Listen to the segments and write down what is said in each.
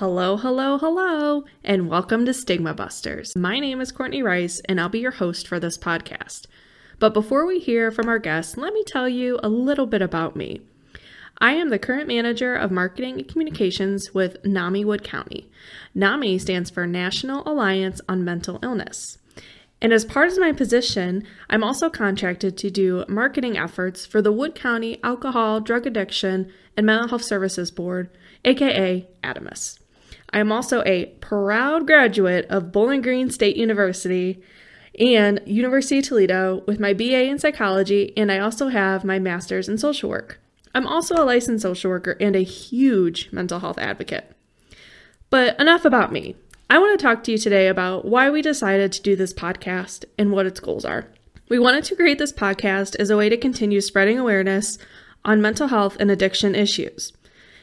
Hello, hello, hello, and welcome to Stigma Busters. My name is Courtney Rice, and I'll be your host for this podcast. But before we hear from our guests, let me tell you a little bit about me. I am the current manager of marketing and communications with NAMI Wood County. NAMI stands for National Alliance on Mental Illness. And as part of my position, I'm also contracted to do marketing efforts for the Wood County Alcohol, Drug Addiction, and Mental Health Services Board, aka ADAMHS. I am also a proud graduate of Bowling Green State University and University of Toledo with my BA in psychology, and I also have my master's in social work. I'm also a licensed social worker and a huge mental health advocate. But enough about me. I want to talk to you today about why we decided to do this podcast and what its goals are. We wanted to create this podcast as a way to continue spreading awareness on mental health and addiction issues.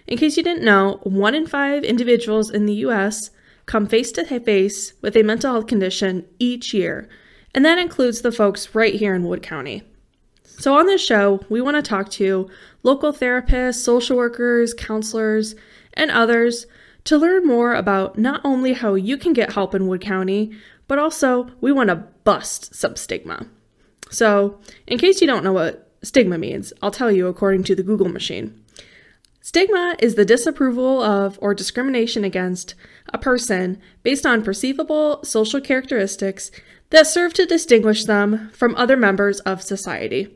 In case you didn't know, one in five individuals in the US come face to face with a mental health condition each year, and that includes the folks right here in Wood County. So, on this show, we want to talk to local therapists, social workers, counselors, and others to learn more about not only how you can get help in Wood County, but also we want to bust some stigma. So, in case you don't know what stigma means, I'll tell you according to the Google machine. Stigma is the disapproval of or discrimination against a person based on perceivable social characteristics that serve to distinguish them from other members of society.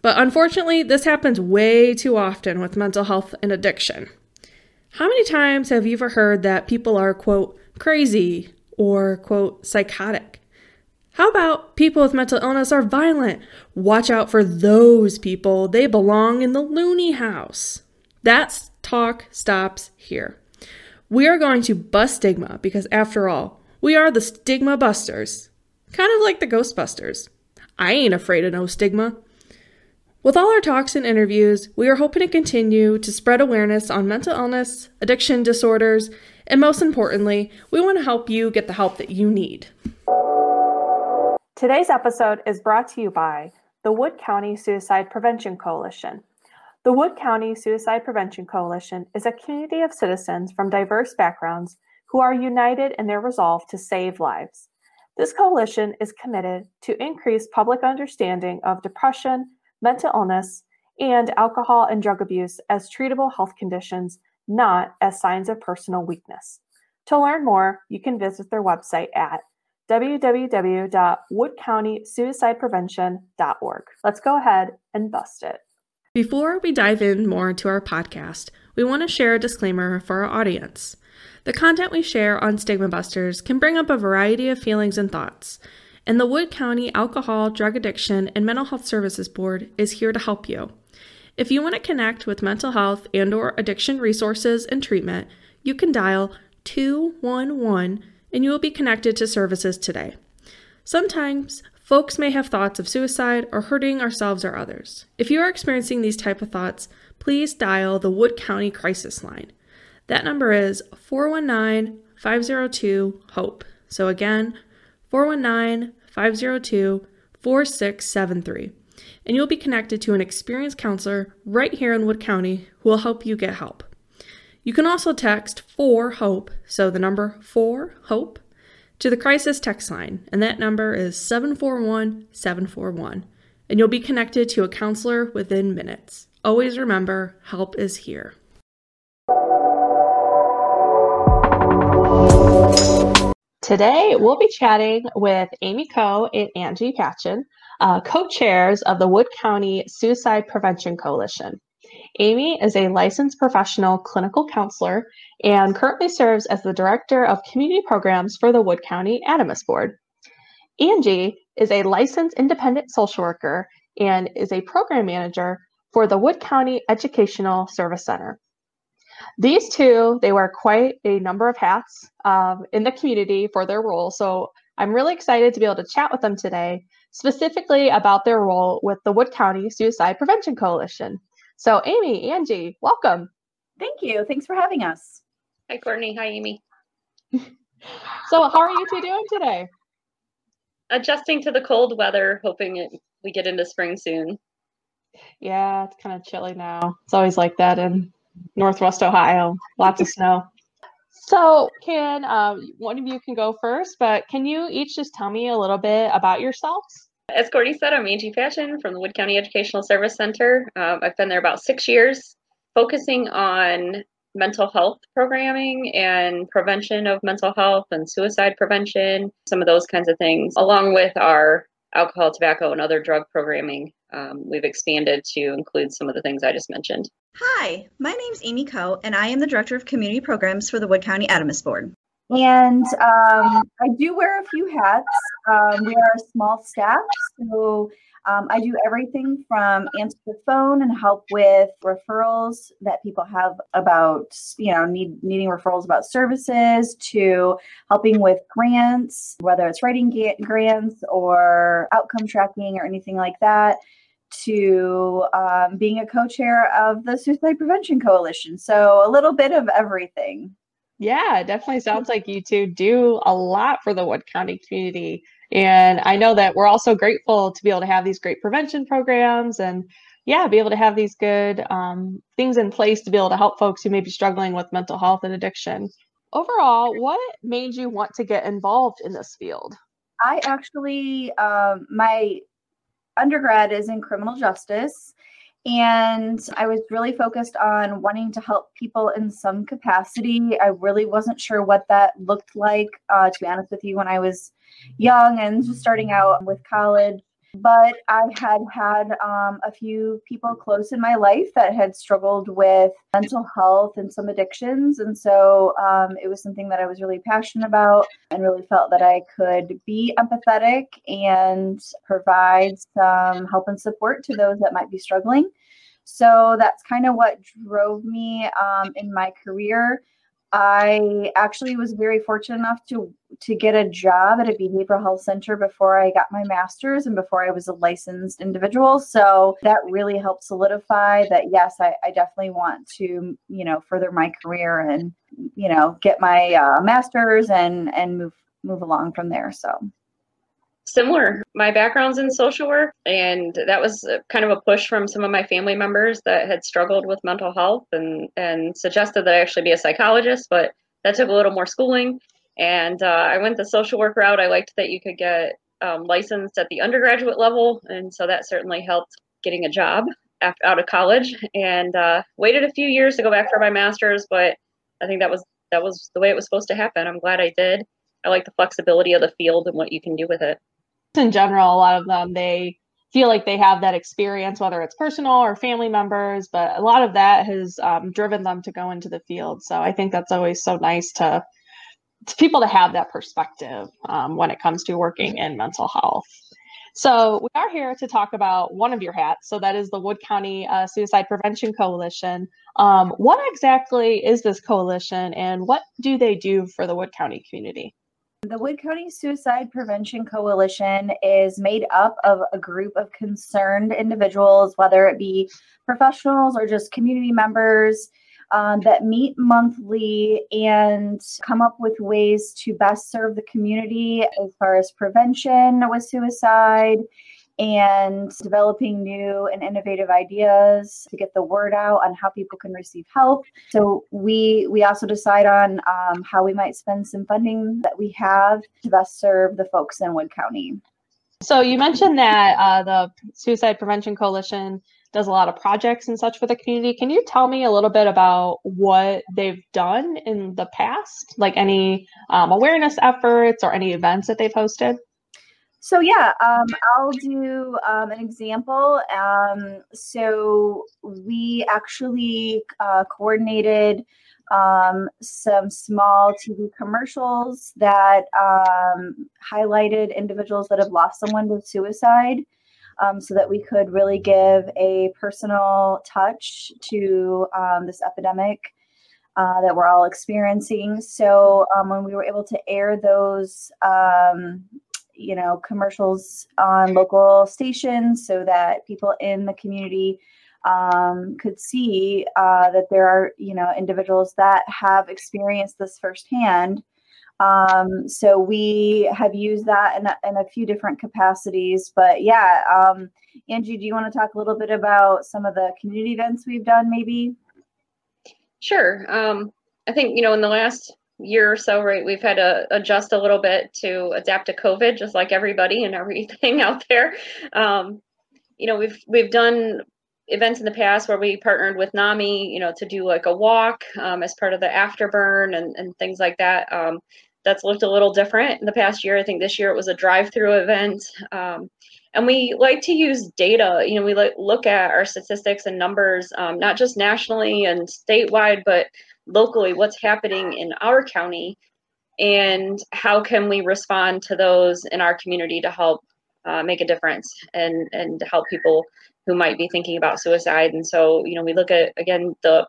But unfortunately, this happens way too often with mental health and addiction. How many times have you ever heard that people are, quote, crazy or, quote, psychotic? How about people with mental illness are violent? Watch out for those people. They belong in the loony house. That talk stops here. We are going to bust stigma because, after all, we are the stigma busters. Kind of like the Ghostbusters. I ain't afraid of no stigma. With all our talks and interviews, we are hoping to continue to spread awareness on mental illness, addiction disorders, and most importantly, we want to help you get the help that you need. Today's episode is brought to you by the Wood County Suicide Prevention Coalition. The Wood County Suicide Prevention Coalition is a community of citizens from diverse backgrounds who are united in their resolve to save lives. This coalition is committed to increase public understanding of depression, mental illness, and alcohol and drug abuse as treatable health conditions, not as signs of personal weakness. To learn more, you can visit their website at www.woodcountysuicideprevention.org. Let's go ahead and bust it. Before we dive in more into our podcast, we want to share a disclaimer for our audience. The content we share on Stigma Busters can bring up a variety of feelings and thoughts and the Wood County Alcohol, Drug Addiction, and Mental Health Services Board is here to help you. If you want to connect with mental health and or addiction resources and treatment, you can dial 211 and you will be connected to services today. Sometimes folks may have thoughts of suicide or hurting ourselves or others. If you are experiencing these type of thoughts, please dial the Wood County Crisis Line. That number is 419 502 HOPE. So again, 419 502 4673, and you'll be connected to an experienced counselor right here in Wood County who will help you get help. You can also text 4 HOPE, so the number 4 HOPE, to the crisis text line, and that number is 741 741, and you'll be connected to a counselor within minutes. Always remember, help is here. Today, we'll be chatting with Aimee Coe and Angie Patchen, uh, co chairs of the Wood County Suicide Prevention Coalition. Aimee is a licensed professional clinical counselor and currently serves as the director of community programs for the Wood County ADAMHS Board. Angie is a licensed independent social worker and is a program manager for the Wood County Educational Service Center. These two, they wear quite a number of hats um, in the community for their role. So I'm really excited to be able to chat with them today, specifically about their role with the Wood County Suicide Prevention Coalition. So, Aimee, Angie, welcome. Thank you. Thanks for having us. Hi, Courtney. Hi, Aimee. so, how are you two doing today? Adjusting to the cold weather, hoping it, we get into spring soon. Yeah, it's kind of chilly now. It's always like that in Northwest Ohio. Lots of snow. So, can um, one of you can go first, but can you each just tell me a little bit about yourselves? As Courtney said, I'm Angie Patchen from the Wood County Educational Service Center. Um, I've been there about six years, focusing on mental health programming and prevention of mental health and suicide prevention, some of those kinds of things, along with our alcohol, tobacco, and other drug programming. Um, we've expanded to include some of the things I just mentioned. Hi, my name's Aimee Coe, and I am the Director of Community Programs for the Wood County ADAMHS Board. And um, I do wear a few hats. Um, we are a small staff, so um, I do everything from answer the phone and help with referrals that people have about, you know, need, needing referrals about services to helping with grants, whether it's writing grants or outcome tracking or anything like that to um, being a co-chair of the Suicide Prevention Coalition. So a little bit of everything. Yeah, definitely sounds like you two do a lot for the Wood County community. And I know that we're also grateful to be able to have these great prevention programs and yeah, be able to have these good um, things in place to be able to help folks who may be struggling with mental health and addiction. Overall, what made you want to get involved in this field? I actually, um, my undergrad is in criminal justice. And I was really focused on wanting to help people in some capacity. I really wasn't sure what that looked like, uh, to be honest with you, when I was young and just starting out with college. But I had had um, a few people close in my life that had struggled with mental health and some addictions. And so um, it was something that I was really passionate about and really felt that I could be empathetic and provide some help and support to those that might be struggling. So that's kind of what drove me um, in my career. I actually was very fortunate enough to to get a job at a behavioral health center before I got my master's and before I was a licensed individual. So that really helped solidify that yes, I, I definitely want to, you know, further my career and, you know, get my uh, master's and and move move along from there. So similar. My background's in social work, and that was kind of a push from some of my family members that had struggled with mental health and, and suggested that I actually be a psychologist, but that took a little more schooling. And uh, I went the social work route. I liked that you could get um, licensed at the undergraduate level, and so that certainly helped getting a job after, out of college. And uh, waited a few years to go back for my master's, but I think that was that was the way it was supposed to happen. I'm glad I did. I like the flexibility of the field and what you can do with it in general, a lot of them they feel like they have that experience, whether it's personal or family members, but a lot of that has um, driven them to go into the field. So I think that's always so nice to, to people to have that perspective um, when it comes to working in mental health. So we are here to talk about one of your hats. So that is the Wood County uh, Suicide Prevention Coalition. Um, what exactly is this coalition, and what do they do for the Wood County community? The Wood County Suicide Prevention Coalition is made up of a group of concerned individuals, whether it be professionals or just community members, um, that meet monthly and come up with ways to best serve the community as far as prevention with suicide and developing new and innovative ideas to get the word out on how people can receive help. So we we also decide on um, how we might spend some funding that we have to best serve the folks in Wood County. So you mentioned that uh, the Suicide Prevention Coalition does a lot of projects and such for the community. Can you tell me a little bit about what they've done in the past, like any um, awareness efforts or any events that they've hosted? So yeah, um, I'll do um, an example. Um, so we actually uh, coordinated um, some small TV commercials that um, highlighted individuals that have lost someone to suicide. Um, so that we could really give a personal touch to this epidemic uh, that we're all experiencing. So um, when we were able to air those um, you know commercials on local stations so that people in the community um, could see uh, that there are you know individuals that have experienced this firsthand um, so we have used that in a, in a few different capacities but yeah um, angie do you want to talk a little bit about some of the community events we've done maybe sure um, i think you know in the last year or so, right, we've had to adjust a little bit to adapt to COVID, just like everybody and everything out there. Um, you know, we've we've done events in the past where we partnered with NAMI, you know, to do like a walk um, as part of the afterburn and, and things like that. Um, that's looked a little different in the past year. I think this year it was a drive-through event. Um, and we like to use data. You know, we like look at our statistics and numbers, um, not just nationally and statewide, but locally. What's happening in our county, and how can we respond to those in our community to help uh, make a difference and and help people who might be thinking about suicide. And so, you know, we look at again the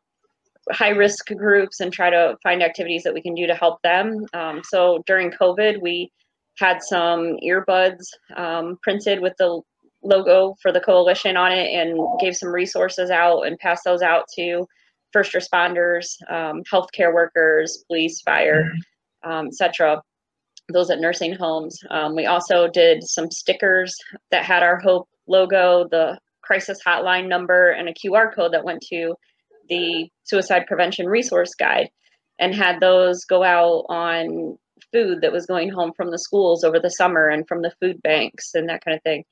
high risk groups and try to find activities that we can do to help them. Um, so during COVID, we had some earbuds um, printed with the logo for the coalition on it and gave some resources out and passed those out to first responders, um, healthcare workers, police, fire, um, etc. Those at nursing homes. Um, we also did some stickers that had our Hope logo, the crisis hotline number, and a QR code that went to the suicide prevention resource guide and had those go out on food that was going home from the schools over the summer and from the food banks and that kind of thing.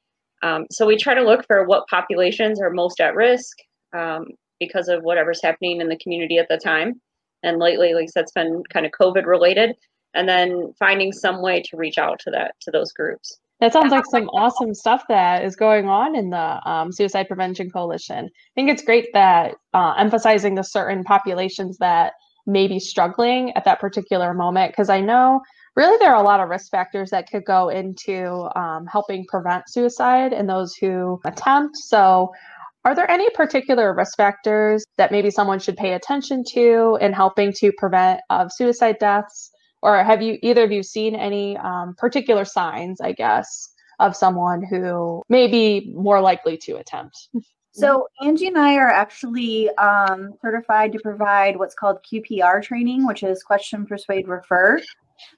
Um, so we try to look for what populations are most at risk um, because of whatever's happening in the community at the time. And lately, like that's been kind of COVID related, and then finding some way to reach out to that to those groups. That sounds like some awesome stuff that is going on in the um, Suicide Prevention Coalition. I think it's great that uh, emphasizing the certain populations that may be struggling at that particular moment, because I know really there are a lot of risk factors that could go into um, helping prevent suicide in those who attempt. So, are there any particular risk factors that maybe someone should pay attention to in helping to prevent of suicide deaths? Or have you either of you seen any um, particular signs i guess of someone who may be more likely to attempt? So angie and i are actually um, certified to provide what's called qpr training which is question persuade refer.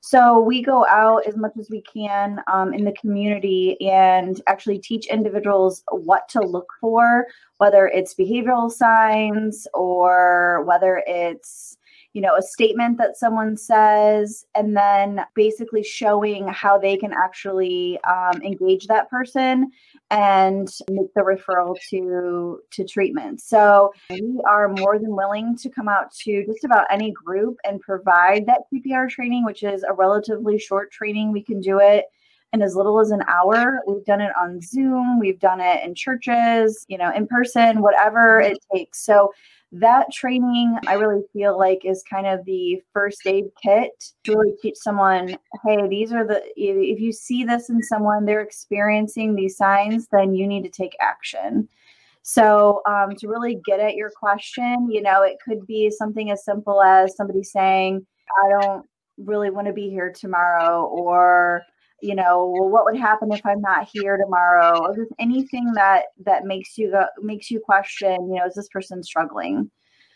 So we go out as much as we can um, in the community and actually teach individuals what to look for whether it's behavioral signs or whether it's you know, a statement that someone says, and then basically showing how they can actually um, engage that person and make the referral to to treatment. So we are more than willing to come out to just about any group and provide that QPR training, which is a relatively short training. We can do it in as little as an hour. We've done it on Zoom, we've done it in churches, you know, in person, whatever it takes. So that training i really feel like is kind of the first aid kit to really teach someone hey these are the if you see this in someone they're experiencing these signs then you need to take action. So um, to really get at your question you know it could be something as simple as somebody saying i don't really want to be here tomorrow or you know what would happen if i'm not here tomorrow? Or just anything that that makes you go makes you question you know is this person struggling?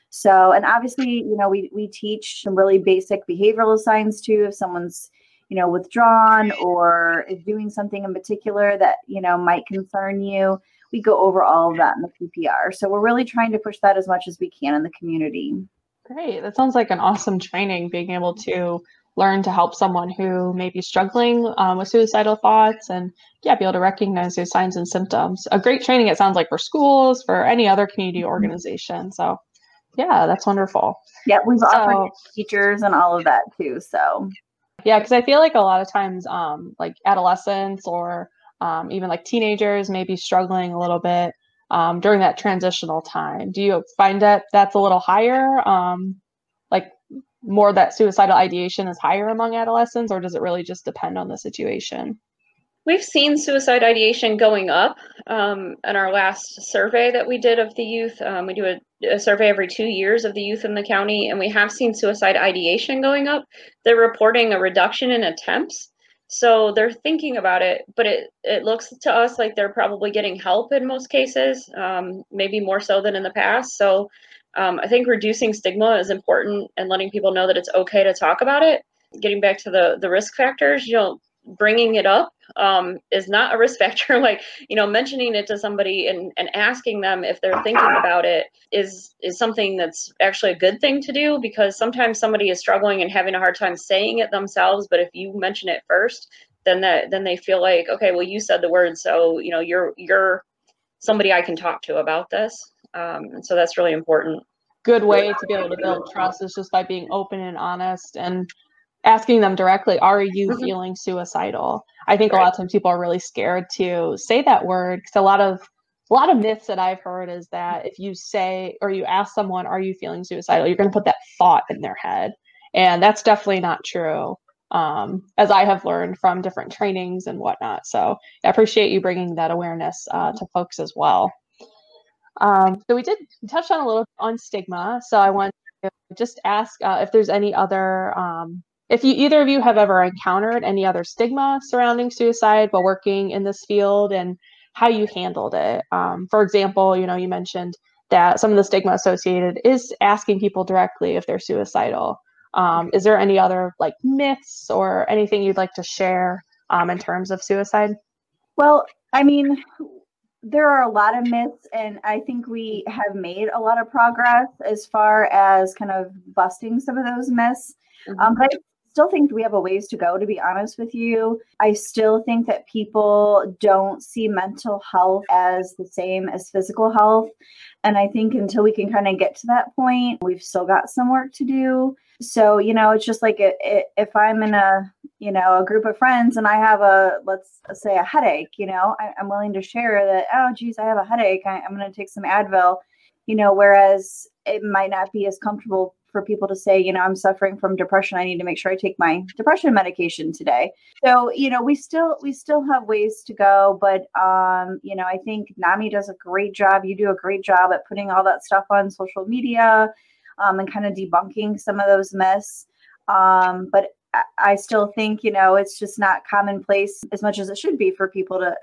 So and obviously you know we we teach some really basic behavioral signs too. If someone's you know withdrawn or is doing something in particular that you know might concern you we go over all of that in the qpr so we're really trying to push that as much as we can in the community. Great. That sounds like an awesome training being able to learn to help someone who may be struggling um, with suicidal thoughts and yeah be able to recognize those signs and symptoms. A great training it sounds like for schools for any other community mm-hmm. organization. So yeah that's wonderful. Yeah we've so, offered teachers and all of that too so. Yeah because i feel like a lot of times um, like adolescents or um, even like teenagers may be struggling a little bit um, during that transitional time. Do you find that that's a little higher um, like more that suicidal ideation is higher among adolescents, or does it really just depend on the situation? We've seen suicide ideation going up um, in our last survey that we did of the youth. Um, we do a, a, survey every two years of the youth in the county, and we have seen suicide ideation going up. They're reporting a reduction in attempts. So they're thinking about it, but it, it looks to us like they're probably getting help in most cases, um, maybe more so than in the past. So um, I think reducing stigma is important and letting people know that it's okay to talk about it. Getting back to the the risk factors, you know, bringing it up um, is not a risk factor. like you know, mentioning it to somebody and, and asking them if they're thinking about it is is something that's actually a good thing to do because sometimes somebody is struggling and having a hard time saying it themselves. But if you mention it first, then that then they feel like okay, well you said the word, so you know you're you're somebody I can talk to about this. Um, and so that's really important. Good way to be able to build trust is just by being open and honest and asking them directly, are you mm-hmm. feeling suicidal? I think right. a lot of times people are really scared to say that word because a lot of a lot of myths that I've heard is that if you say or you ask someone, are you feeling suicidal, you're going to put that thought in their head. And that's definitely not true, um, as I have learned from different trainings and whatnot. So I appreciate you bringing that awareness uh, to folks as well. Um, so we did touch on a little on stigma. So I want to just ask uh, if there's any other um, if you either of you have ever encountered any other stigma surrounding suicide while working in this field and how you handled it. Um, for example, you know, you mentioned that some of the stigma associated is asking people directly if they're suicidal. Um, is there any other like myths or anything you'd like to share um, in terms of suicide? Well, I mean, there are a lot of myths, and I think we have made a lot of progress as far as kind of busting some of those myths. Mm-hmm. Um, but I still think we have a ways to go, to be honest with you. I still think that people don't see mental health as the same as physical health. And I think until we can kind of get to that point, we've still got some work to do. So, you know, it's just like it, it, if I'm in a, you know, a group of friends and I have a, let's say a headache, you know, I, am willing to share that, oh, geez, I have a headache. I, I'm going to take some Advil, you know, whereas it might not be as comfortable for people to say, you know, I'm suffering from depression. I need to make sure I take my depression medication today. So, you know, we still we still have ways to go, but um, you know, I think NAMI does a great job. You do a great job at putting all that stuff on social media um, and kind of debunking some of those myths. Um, but I still think, you know, it's just not commonplace as much as it should be for people to,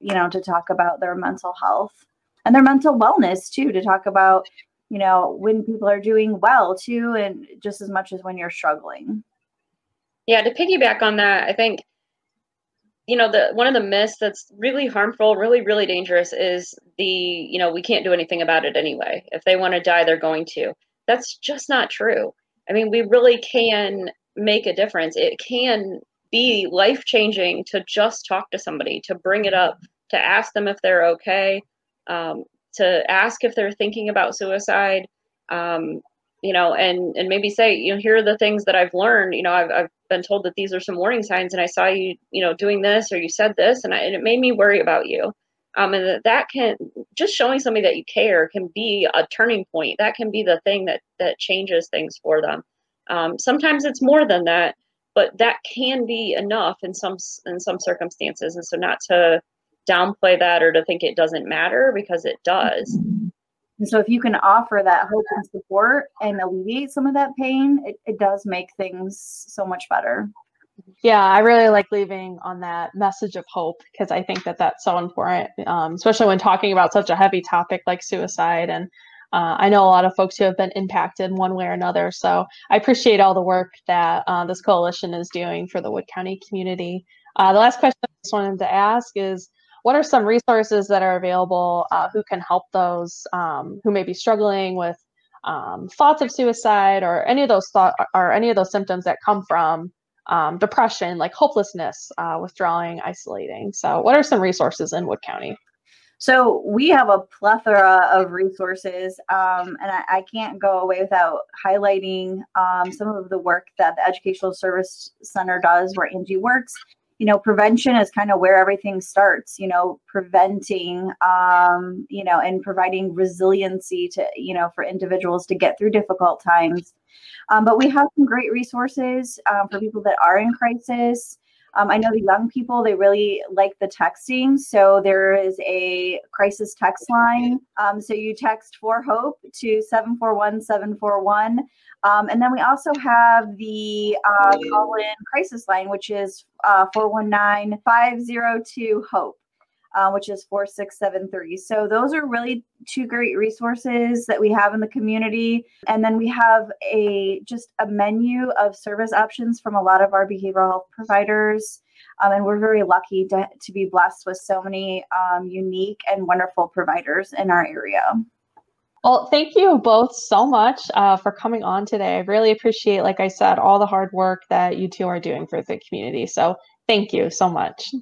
you know, to talk about their mental health and their mental wellness too, to talk about, you know, when people are doing well too, and just as much as when you're struggling. Yeah, to piggyback on that, I think you know the one of the myths that's really harmful really really dangerous is the you know we can't do anything about it anyway if they want to die they're going to that's just not true. I mean we really can make a difference. It can be life changing to just talk to somebody to bring it up to ask them if they're okay um, to ask if they're thinking about suicide um, you know and and maybe say you know here are the things that i've learned. You know i've, I've been told that these are some warning signs and i saw you you know doing this or you said this and, I, and it made me worry about you um, and that, that can just showing somebody that you care can be a turning point that can be the thing that that changes things for them um, sometimes it's more than that but that can be enough in some in some circumstances and so not to downplay that or to think it doesn't matter because it does. And so, if you can offer that hope and support and alleviate some of that pain, it, it does make things so much better. Yeah, I really like leaving on that message of hope because I think that that's so important, um, especially when talking about such a heavy topic like suicide. And uh, I know a lot of folks who have been impacted one way or another. So I appreciate all the work that uh, this coalition is doing for the Wood County community. Uh, the last question I just wanted to ask is what are some resources that are available uh, who can help those um, who may be struggling with um, thoughts of suicide or any of those thought or any of those symptoms that come from um, depression like hopelessness uh, withdrawing isolating. So what are some resources in wood county? So we have a plethora of resources, um, and I, I, can't go away without highlighting um, some of the work that the Educational Service Center does, where Angie works you know prevention is kind of where everything starts you know preventing um, you know and providing resiliency to you know for individuals to get through difficult times um, but we have some great resources um, for people that are in crisis um, I know the young people, they really like the texting. So there is a crisis text line. Um, so you text for hope to 741 741. Um, and then we also have the uh, call in crisis line, which is uh, 419 502 HOPE uh, which is 4673. So those are really two great resources that we have in the community. And then we have a just a menu of service options from a lot of our behavioral health providers. Um, and we're very lucky to, to be blessed with so many um, unique and wonderful providers in our area. Well, thank you both so much uh, for coming on today. I really appreciate, like I said, all the hard work that you two are doing for the community. So thank you so much.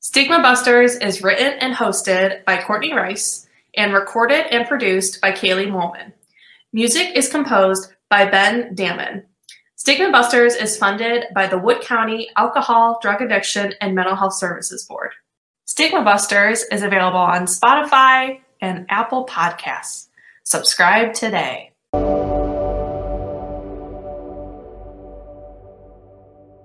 Stigma Busters is written and hosted by Courtney Rice and recorded and produced by Kaylee Molman. Music is composed by Ben Damon. Stigma Busters is funded by the Wood County Alcohol, Drug Addiction, and Mental Health Services Board. Stigma Busters is available on Spotify and Apple Podcasts. Subscribe today.